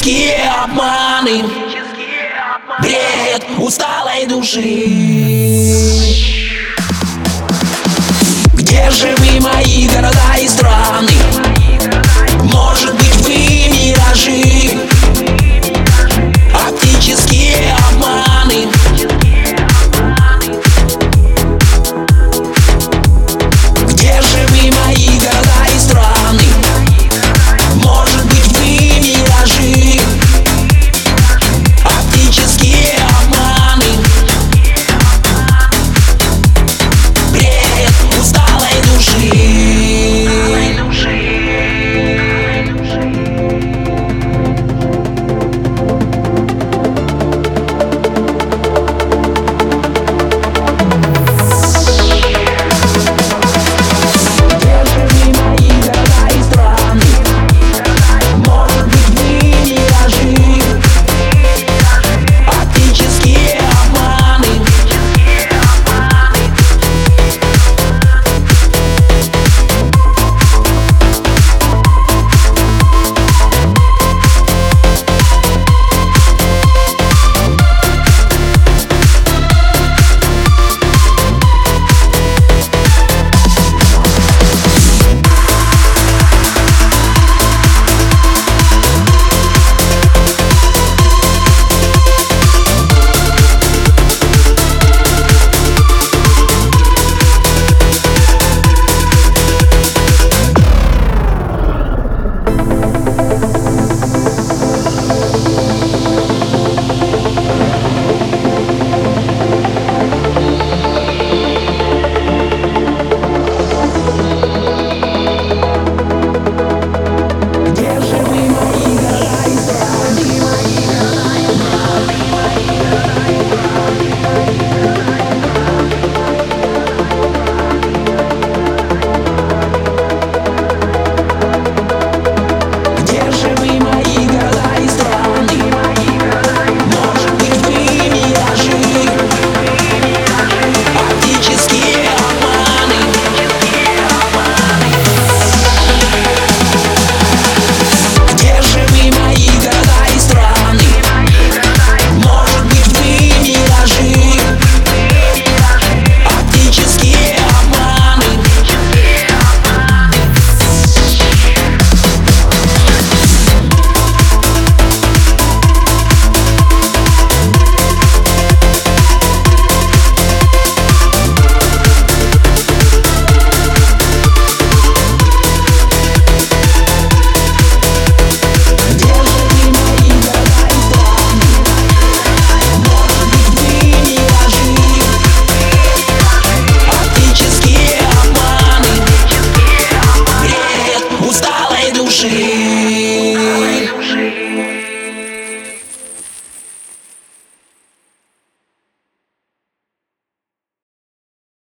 Мифические обманы Бред усталой души Где же вы, мои города и страны?